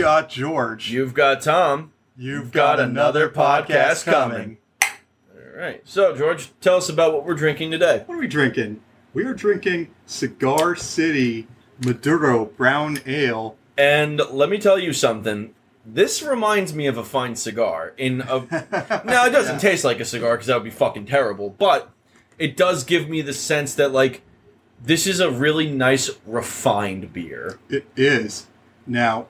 got George. You've got Tom. You've got got, another podcast coming. coming. All right. So, George, tell us about what we're drinking today. What are we drinking? We are drinking Cigar City Maduro Brown Ale. And let me tell you something. This reminds me of a fine cigar. In a now, it doesn't taste like a cigar because that would be fucking terrible. But it does give me the sense that like this is a really nice refined beer. It is. Now,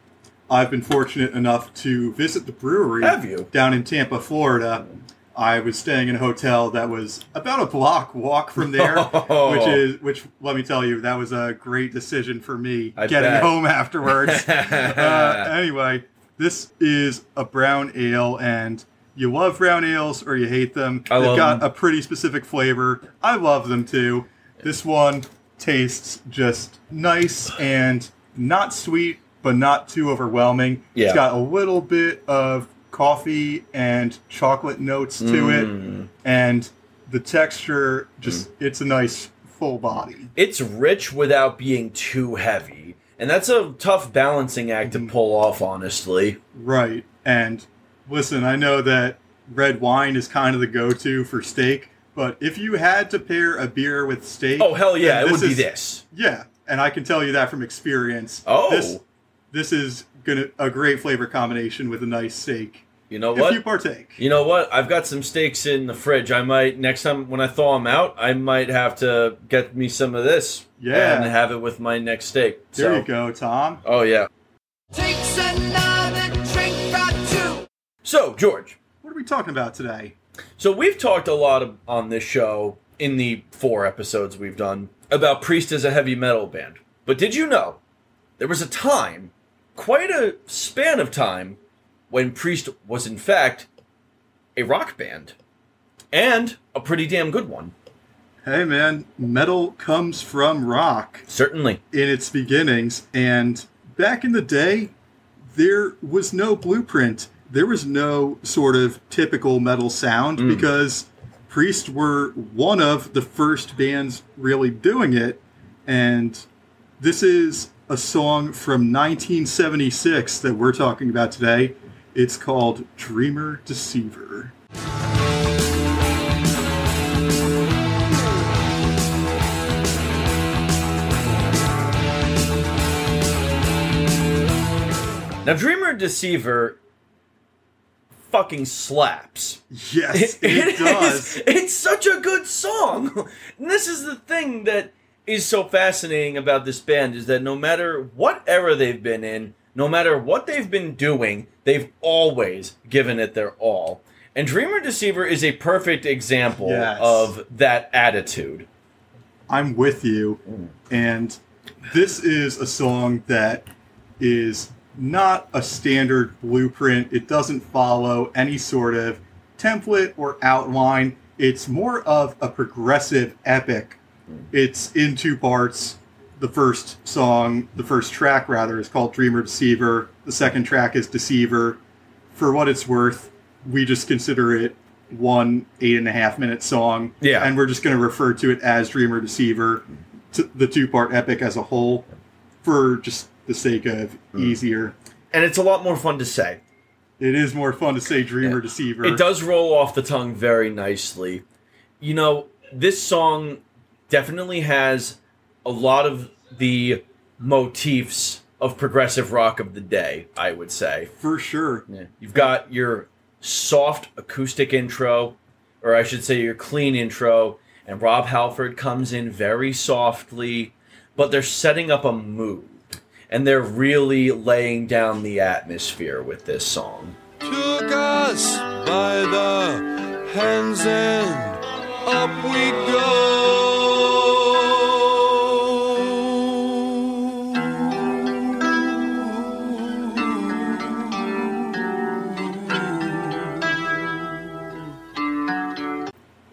I've been fortunate enough to visit the brewery Have you? down in Tampa, Florida. I was staying in a hotel that was about a block walk from there, Oh. which is which. Let me tell you, that was a great decision for me I getting bet. home afterwards. uh, anyway, this is a brown ale, and you love brown ales or you hate them. I They've got them. a pretty specific flavor. I love them too. This one tastes just nice and not sweet, but not too overwhelming. Yeah. It's got a little bit of coffee and chocolate notes to Mm. it, and the texture just—it's a nice full body. it's rich without being too heavy. And that's a tough balancing act to pull off, honestly. Right. And listen, I know that red wine is kind of the go-to for steak, but if you had to pair a beer with steak, Oh, hell yeah, it would be is- this. Yeah, and I can tell you that from experience. Oh. this, this is gonna a great flavor combination with a nice steak. You know if what? you partake, You know what? I've got some steaks in the fridge. I might next time when I thaw them out, I might have to get me some of this. Yeah. and have it with my next steak. there so, you go, Tom. Oh yeah. Takes another drink or two. So George, What are we talking about today? so we've talked a lot of, on this show in the four episodes we've done about Priest as a heavy metal band. But did you know there was a time, quite a span of time, when Priest was in fact a rock band, and a pretty damn good one. Hey, man, metal comes from rock. Certainly. in its beginnings. And back in the day, there was no blueprint. There was no sort of typical metal sound mm. because Priest were one of the first bands really doing it. And this is a song from 1976 that we're talking about today. It's called Dreamer Deceiver. Now, Dreamer Deceiver fucking slaps. Yes, it, does. is- it's such a good song. And this is the thing that is so fascinating about this band is that no matter what era they've been in, no matter what they've been doing, they've always given it their all. And Dreamer Deceiver is a perfect example Yes. of that attitude. I'm with you. And this is a song that is not a standard blueprint. It doesn't follow any sort of template or outline. It's more of a progressive epic. It's in two parts. The first song, the first track rather, is called Dreamer Deceiver. The second track is Deceiver. For what it's worth, we just consider it one eight and a half minute song. Yeah. And we're just going to refer to it as Dreamer Deceiver, the two part epic as a whole, for just the sake of hmm. easier. And it's a lot more fun to say. It is more fun to say Dreamer Deceiver. It does roll off the tongue very nicely. You know, this song definitely has a lot of the motifs of progressive rock of the day, I would say. For sure. You've got your soft acoustic intro, or I should say your clean intro, and Rob Halford comes in very softly, but they're setting up a mood. And they're really laying down the atmosphere with this song. Took us by the hands and up we go.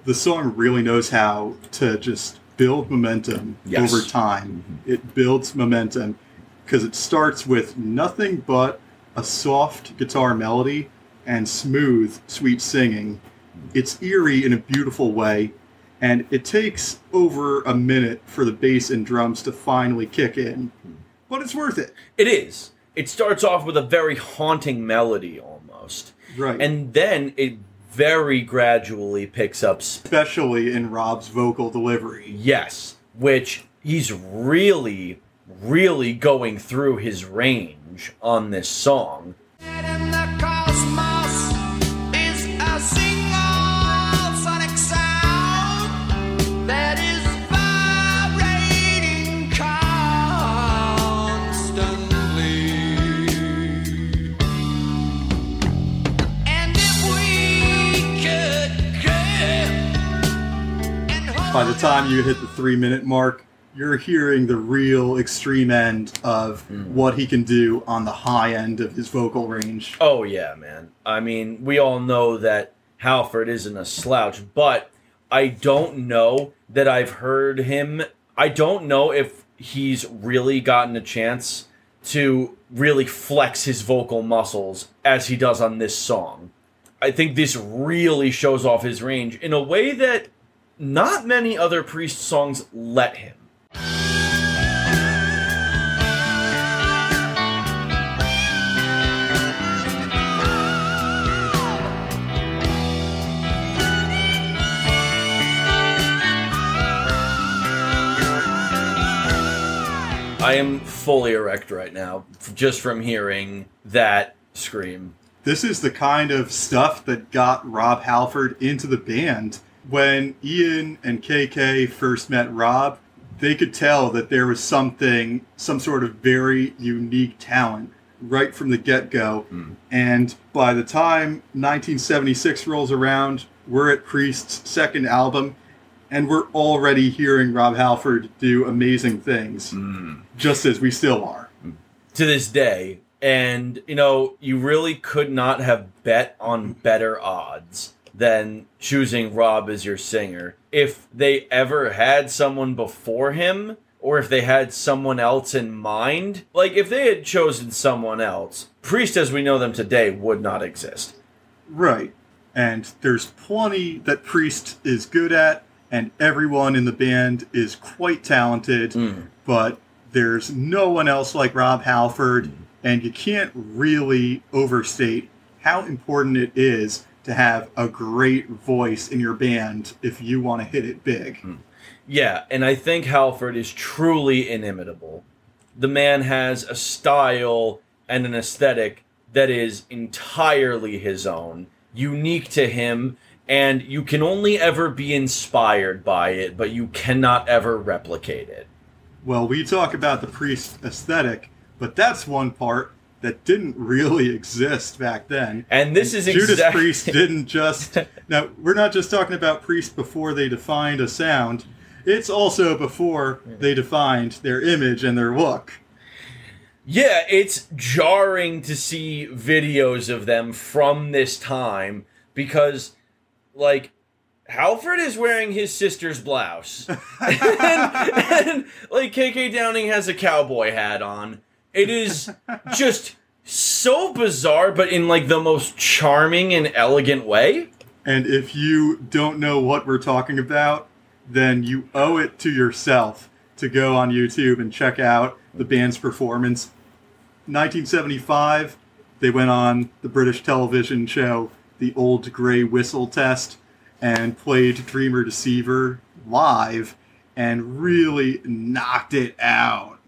The song really knows how to just build momentum Yes. over time. Mm-hmm. It builds momentum because it starts with nothing but a soft guitar melody and smooth, sweet singing. It's eerie in a beautiful way, and it takes over a minute for the bass and drums to finally kick in. But it's worth it. It is. it starts off with a very haunting melody almost. Right. And then it very gradually picks up sp- especially in Rob's vocal delivery. yes, which he's really really going through his range on this song. By the time you hit the three minute mark, you're hearing the real extreme end of hmm. what he can do on the high end of his vocal range. Oh yeah, man. I mean, we all know that Halford isn't a slouch, but I don't know that I've heard him. I don't know if he's really gotten a chance to really flex his vocal muscles as he does on this song. I think this really shows off his range in a way that not many other Priest songs let him. I am fully erect right now just from hearing that scream. This is the kind of stuff that got Rob Halford into the band. When Ian and KK first met Rob, they could tell that there was something, some sort of very unique talent right from the get go. Hmm. And by the time 1976 rolls around, we're at Priest's second album, and we're already hearing Rob Halford do amazing things, hmm. just as we still are. Hmm. to this day. And, you know, you really could not have bet on better odds than choosing Rob as your singer. If they ever had someone before him, or if they had someone else in mind, like if they had chosen someone else, Priest as we know them today would not exist. Right. And there's plenty that Priest is good at, and everyone in the band is quite talented, hmm. but there's no one else like Rob Halford, hmm. and you can't really overstate how important it is to have a great voice in your band if you want to hit it big. Hmm. Yeah, and I think Halford is truly inimitable. The man has a style and an aesthetic that is entirely his own, unique to him, and you can only ever be inspired by it, but you cannot ever replicate it. Well, we talk about the Priest aesthetic, but that's one part that didn't really exist back then. And this is Judas exactly Priest didn't just. Now, we're not just talking about priests before they defined a sound. It's also before they defined their image and their look. Yeah, it's jarring to see videos of them from this time because, like, Halford is wearing his sister's blouse. and, and, like, KK Downing has a cowboy hat on. It is just so bizarre, but in, like, the most charming and elegant way. And if you don't know what we're talking about, then you owe it to yourself to go on YouTube and check out the band's performance. 1975, they went on the British television show The Old Grey Whistle Test and played Dreamer Deceiver live and really knocked it out.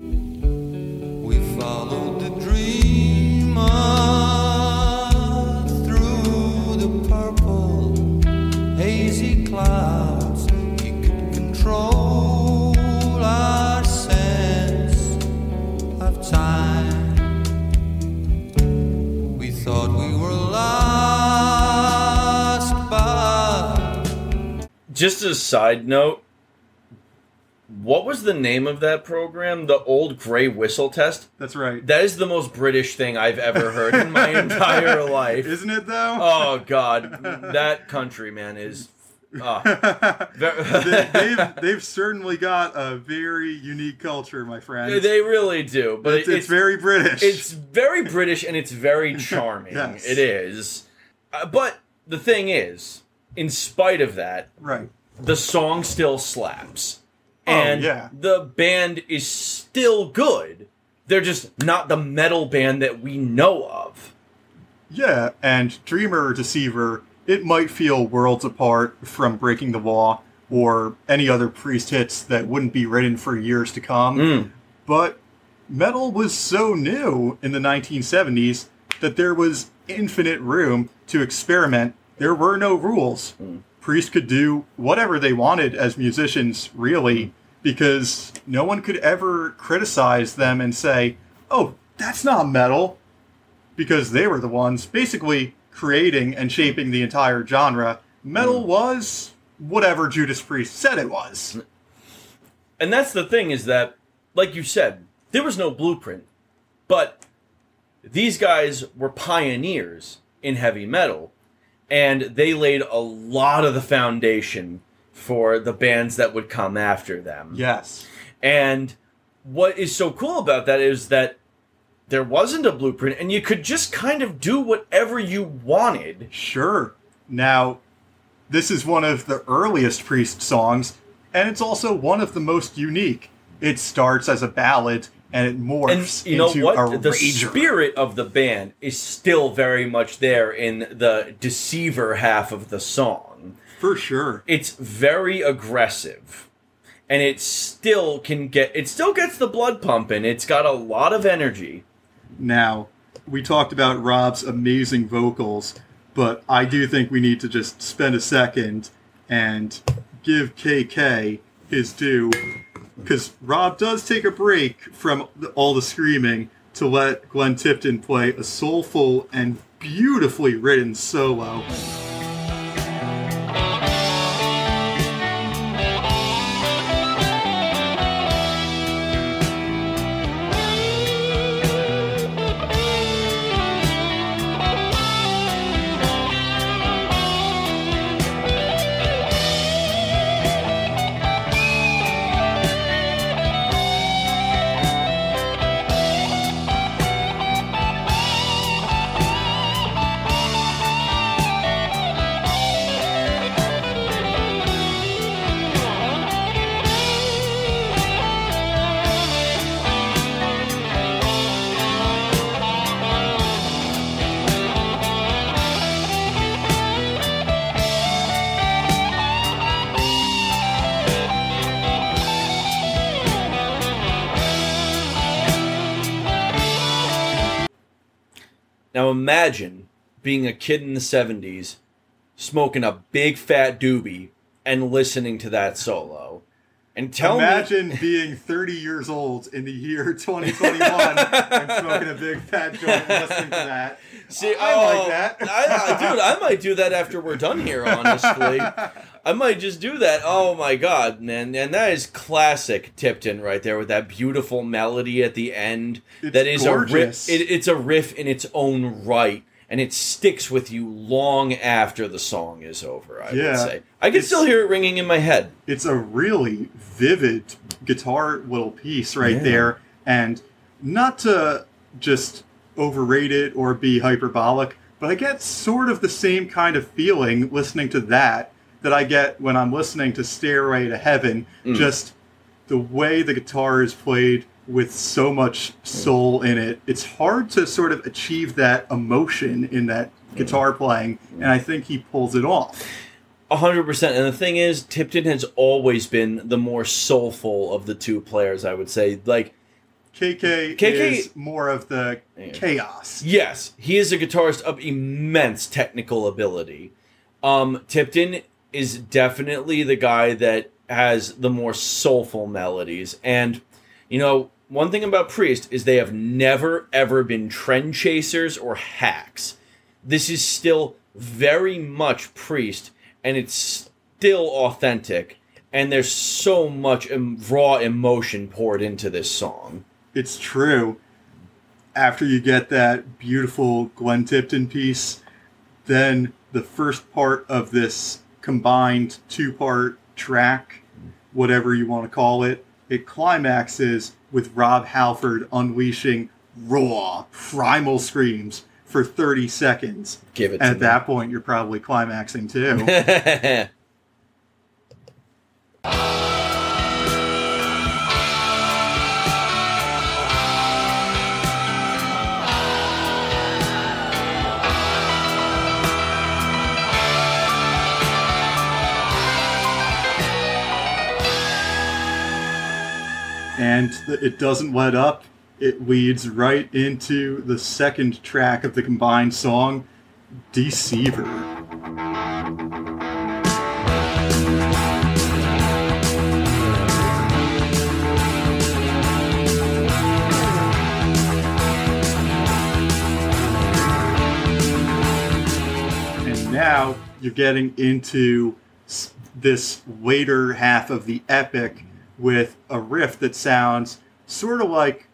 Just as a side note, what was the name of that program? The Old Grey Whistle Test? That's right. That is the most British thing I've ever heard in my entire life. Isn't it though? Oh God, that country man is. Uh, they, they've, they've certainly got a very unique culture, my friend. they really do, but it's, it's very British. it's very British and it's very charming. Yes. It is, uh, but the thing is, in spite of that, right. the song still slaps, Oh, and yeah. the band is still good. They're just not the metal band that we know of. Yeah, and Dreamer or Deceiver, it might feel worlds apart from Breaking the Law or any other Priest hits that wouldn't be written for years to come. Mm. But metal was so new in the 1970s that there was infinite room to experiment. There were no rules. Mm. Priests could do whatever they wanted as musicians, really, mm. because no one could ever criticize them and say, oh, that's not metal because they were the ones basically creating and shaping the entire genre. Metal mm. was whatever Judas Priest said it was. And that's the thing is that, like you said, there was no blueprint, but these guys were pioneers in heavy metal, and they laid a lot of the foundation for the bands that would come after them. Yes. And what is so cool about that is that there wasn't a blueprint, and you could just kind of do whatever you wanted. Sure. Now, this is one of the earliest Priest songs, and it's also one of the most unique. It starts as a ballad and it morphs And you know into what? a The rager. spirit of the band is still very much there in the deceiver half of the song. For sure. It's very aggressive. And it still can get it still gets the blood pumping. It's got a lot of energy. Now, we talked about Rob's amazing vocals, but I do think we need to just spend a second and give KK his due. Because Rob does take a break from all the screaming to let Glenn Tipton play a soulful and beautifully written solo. Imagine being a kid in the 70s, smoking a big fat doobie, and listening to that solo. And tell me. Imagine being 30 years old in the year 2021 and smoking a big fat joint and listening to that. See, I oh, like that. I, I- dude, I might do that after we're done here. Honestly, I might just do that. Oh my god, man! And that is classic Tipton right there with that beautiful melody at the end. It's that is gorgeous. a riff. It, it's a riff in its own right, and it sticks with you long after the song is over. I Yeah. would say I can still hear it ringing in my head. it's a really vivid guitar little piece right Yeah. there and not to just overrate it or be hyperbolic but i get sort of the same kind of feeling listening to that that i get when i'm listening to stairway to heaven Mm. just the way the guitar is played with so much soul in it it's hard to sort of achieve that emotion in that guitar playing and i think he pulls it off A hundred percent. And the thing is, Tipton has always been the more soulful of the two players. I would say, like KK, KK is more of the Yeah. chaos. Yes, he is a guitarist of immense technical ability. Um, Tipton is definitely the guy that has the more soulful melodies. And, you know, one thing about Priest is they have never, ever been trend chasers or hacks. This is still very much Priest, and it's still authentic. And there's so much em- raw emotion poured into this song. It's true. After you get that beautiful Glenn Tipton piece, then the first part of this combined two part track, whatever you want to call it, it climaxes with Rob Halford unleashing raw, primal screams for 30 seconds. Give it at me. that point, you're probably climaxing too. and it doesn't let up. It leads right into the second track of the combined song, Deceiver. And now you're getting into this later half of the epic with a riff that sounds sort of like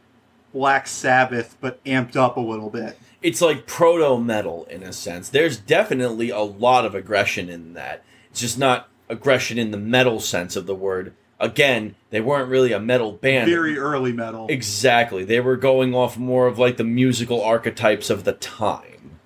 Black Sabbath, but amped up a little bit. It's like proto metal in a sense. There's definitely a lot of aggression in that. It's just not aggression in the metal sense of the word. Again, they weren't really a metal band. Very early metal. Exactly. They were going off more of like the musical archetypes of the time.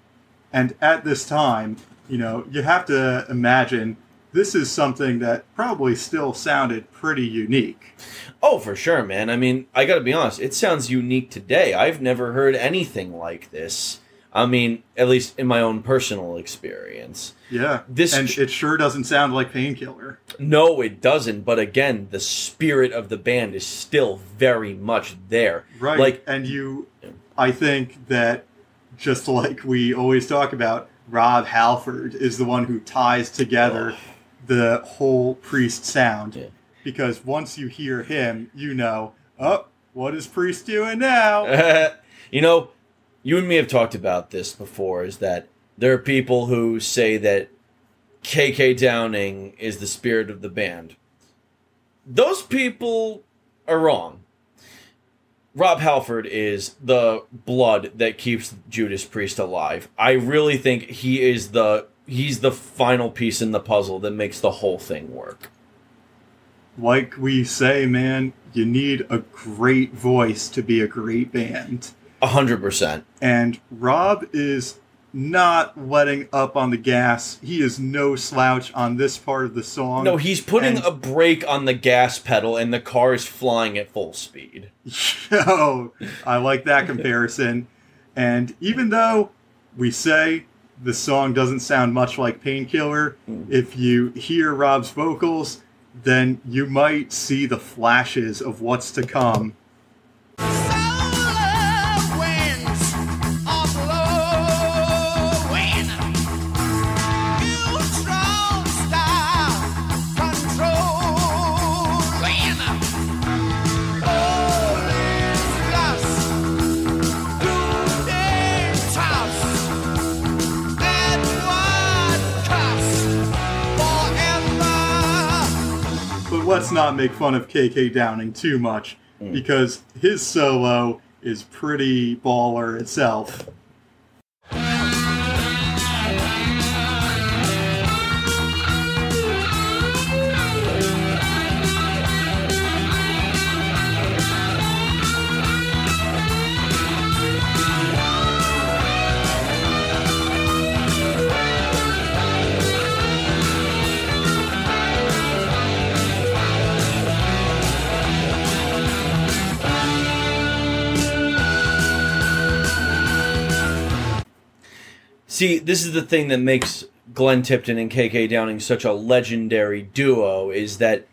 And at this time, you know, you have to imagine this is something that probably still sounded pretty unique. Oh, for sure, man. I mean, I got to be honest, it sounds unique today. I've never heard anything like this. I mean, at least in my own personal experience. Yeah. This and it sure doesn't sound like Painkiller. No, it doesn't. But again, the spirit of the band is still very much there. Right. Like, and you I think that just like we always talk about, Rob Halford is the one who ties together oh. The whole priest sound. Yeah. Because once you hear him, you know, oh, what is Priest doing now? you know, you and me have talked about this before. Is that there are people who say that KK Downing is the spirit of the band. Those people are wrong. Rob Halford is the blood that keeps Judas Priest alive. I really think he is the he's the final piece in the puzzle that makes the whole thing work. like we say, man, you need a great voice to be a great band. A hundred percent. And Rob is not letting up on the gas. He is no slouch on this part of the song. No, he's putting And- a brake on the gas pedal and the car is flying at full speed. Yo, I like that comparison. And even though we say the song doesn't sound much like Painkiller, mm. if you hear Rob's vocals, then you might see the flashes of what's to come. Let's not make fun of KK Downing too much, mm. because his solo is pretty baller itself. See, this is the thing that makes Glenn Tipton and KK Downing such a legendary duo is that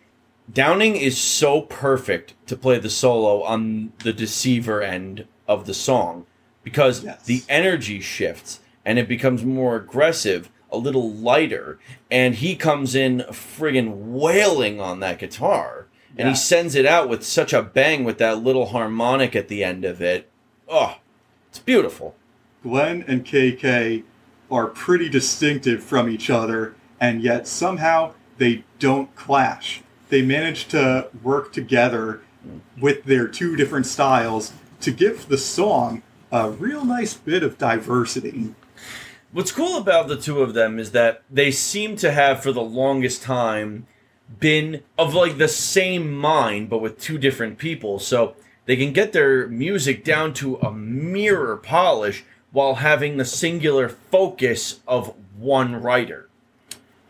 Downing is so perfect to play the solo on the deceiver end of the song because Yes. the energy shifts and it becomes more aggressive, a little lighter, and he comes in friggin' wailing on that guitar. And he sends it out with such a bang with that little harmonic at the end of it. Oh, it's beautiful. Glenn and KK are pretty distinctive from each other, and yet somehow they don't clash. They manage to work together with their two different styles to give the song a real nice bit of diversity. What's cool about the two of them is that they seem to have, for the longest time, been of like the same mind, but with two different people. So they can get their music down to a mirror polish while having the singular focus of one writer.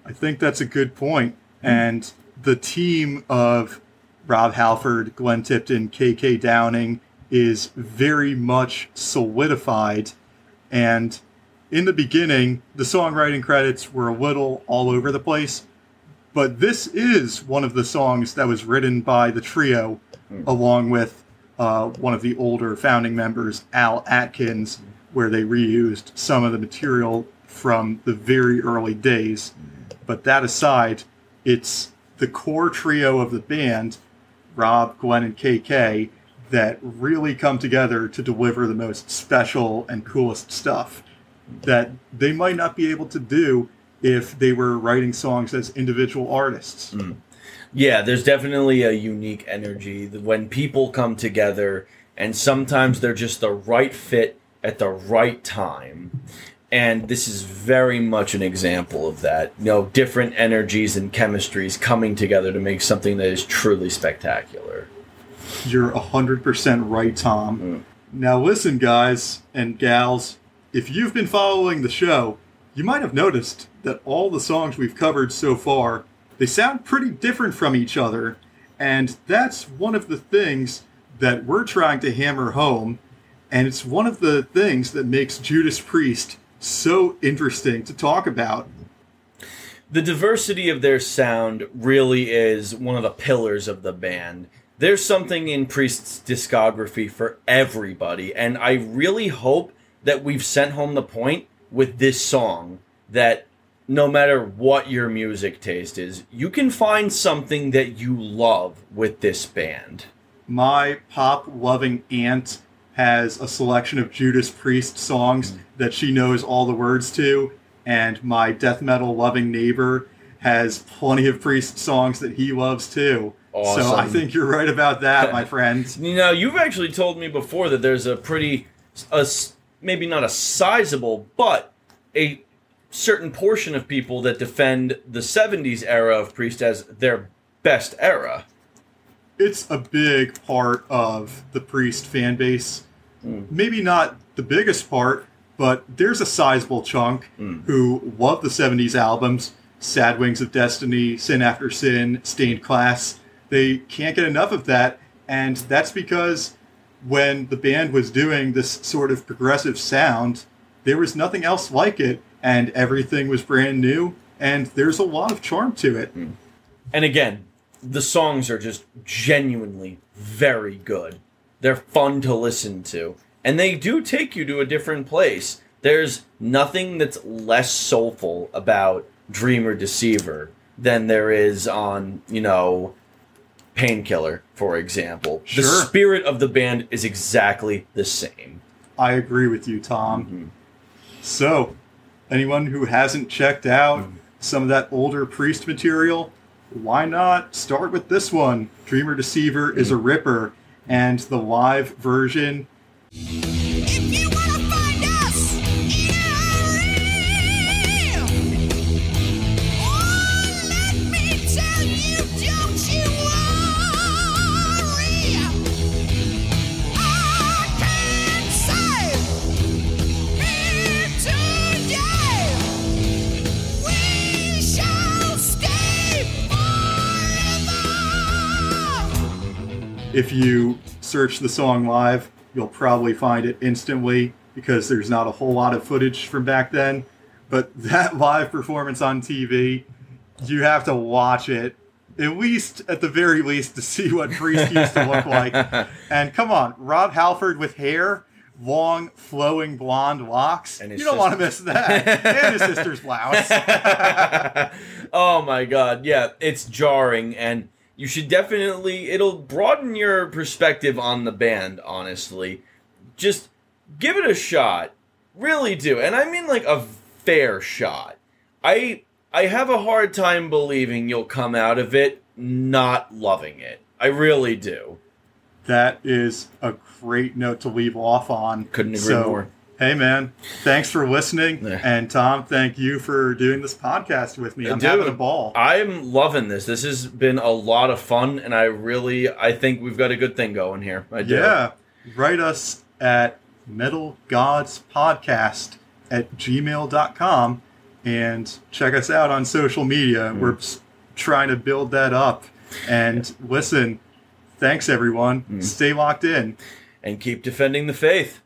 I think that's a good point. And the team of Rob Halford, Glenn Tipton, KK Downing is very much solidified. And in the beginning, the songwriting credits were a little all over the place. But this is one of the songs that was written by the trio along with uh, one of the older founding members, Al Atkins, where they reused some of the material from the very early days. But that aside, it's the core trio of the band, Rob, Glenn, and KK, that really come together to deliver the most special and coolest stuff that they might not be able to do if they were writing songs as individual artists. Mm. Yeah, there's definitely a unique energy when people come together, and sometimes they're just the right fit at the right time. And this is very much an example of that. You know, different energies and chemistries coming together to make something that is truly spectacular. You're 100% right, Tom. Hmm. Now, listen, guys and gals, if you've been following the show, you might have noticed that all the songs we've covered so far, they sound pretty different from each other, and that's one of the things that we're trying to hammer home, and it's one of the things that makes Judas Priest so interesting to talk about. the diversity of their sound really is one of the pillars of the band. There's something in Priest's discography for everybody, and I really hope that we've sent home the point with this song that no matter what your music taste is, you can find something that you love with this band. my pop loving aunt has a selection of Judas Priest songs that she knows all the words to, and my death metal loving neighbor has plenty of Priest songs that he loves too. So I think you're right about that, my friend. You know, you've actually told me before that there's a pretty, a maybe not a sizable, but a certain portion of people that defend the 70s era of Priest as their best era. It's a big part of the Priest fan base. Mm. Maybe not the biggest part, but there's a sizable chunk mm. who love the 70s albums Sad Wings of Destiny, Sin After Sin, Stained Class. They can't get enough of that, and that's because when the band was doing this sort of progressive sound, there was nothing else like it, and everything was brand new, and there's a lot of charm to it. Mm. And again, the songs are just genuinely very good. They're fun to listen to. And they do take you to a different place. There's nothing that's less soulful about Dreamer Deceiver than there is on, you know, Painkiller, for example. The spirit of the band is exactly the same. I agree with you, Tom. Mm-hmm. So, anyone who hasn't checked out mm-hmm. some of that older Priest material, why not start with this one? Dreamer Deceiver is a mm-hmm. ripper, and the live version. If you search the song live, you'll probably find it instantly because there's not a whole lot of footage from back then. But that live performance on TV, you have to watch it at least, at the very least, to see what Priest used to look like. And come on, Rob Halford with hair, long, flowing blonde locks. You don't want to miss that. and his sister's blouse. oh my god, yeah, it's jarring and you should definitely it'll broaden your perspective on the band, honestly. Just give it a shot. Really do. And I mean like a fair shot. I I have a hard time believing you'll come out of it not loving it. I really do. That is a great note to leave off on. Couldn't agree So, more. Hey, man, thanks for listening. Yeah. And Tom, thank you for doing this podcast with me. I'm Dude, having a ball. I'm loving this. This has been a lot of fun and I really I think we've got a good thing going here. I do. yeah. Write us at Metal Gods Podcast at gmail.com and check us out on social media. Mm. We're trying to build that up. And listen, thanks everyone. Mm. Stay locked in. And keep defending the faith.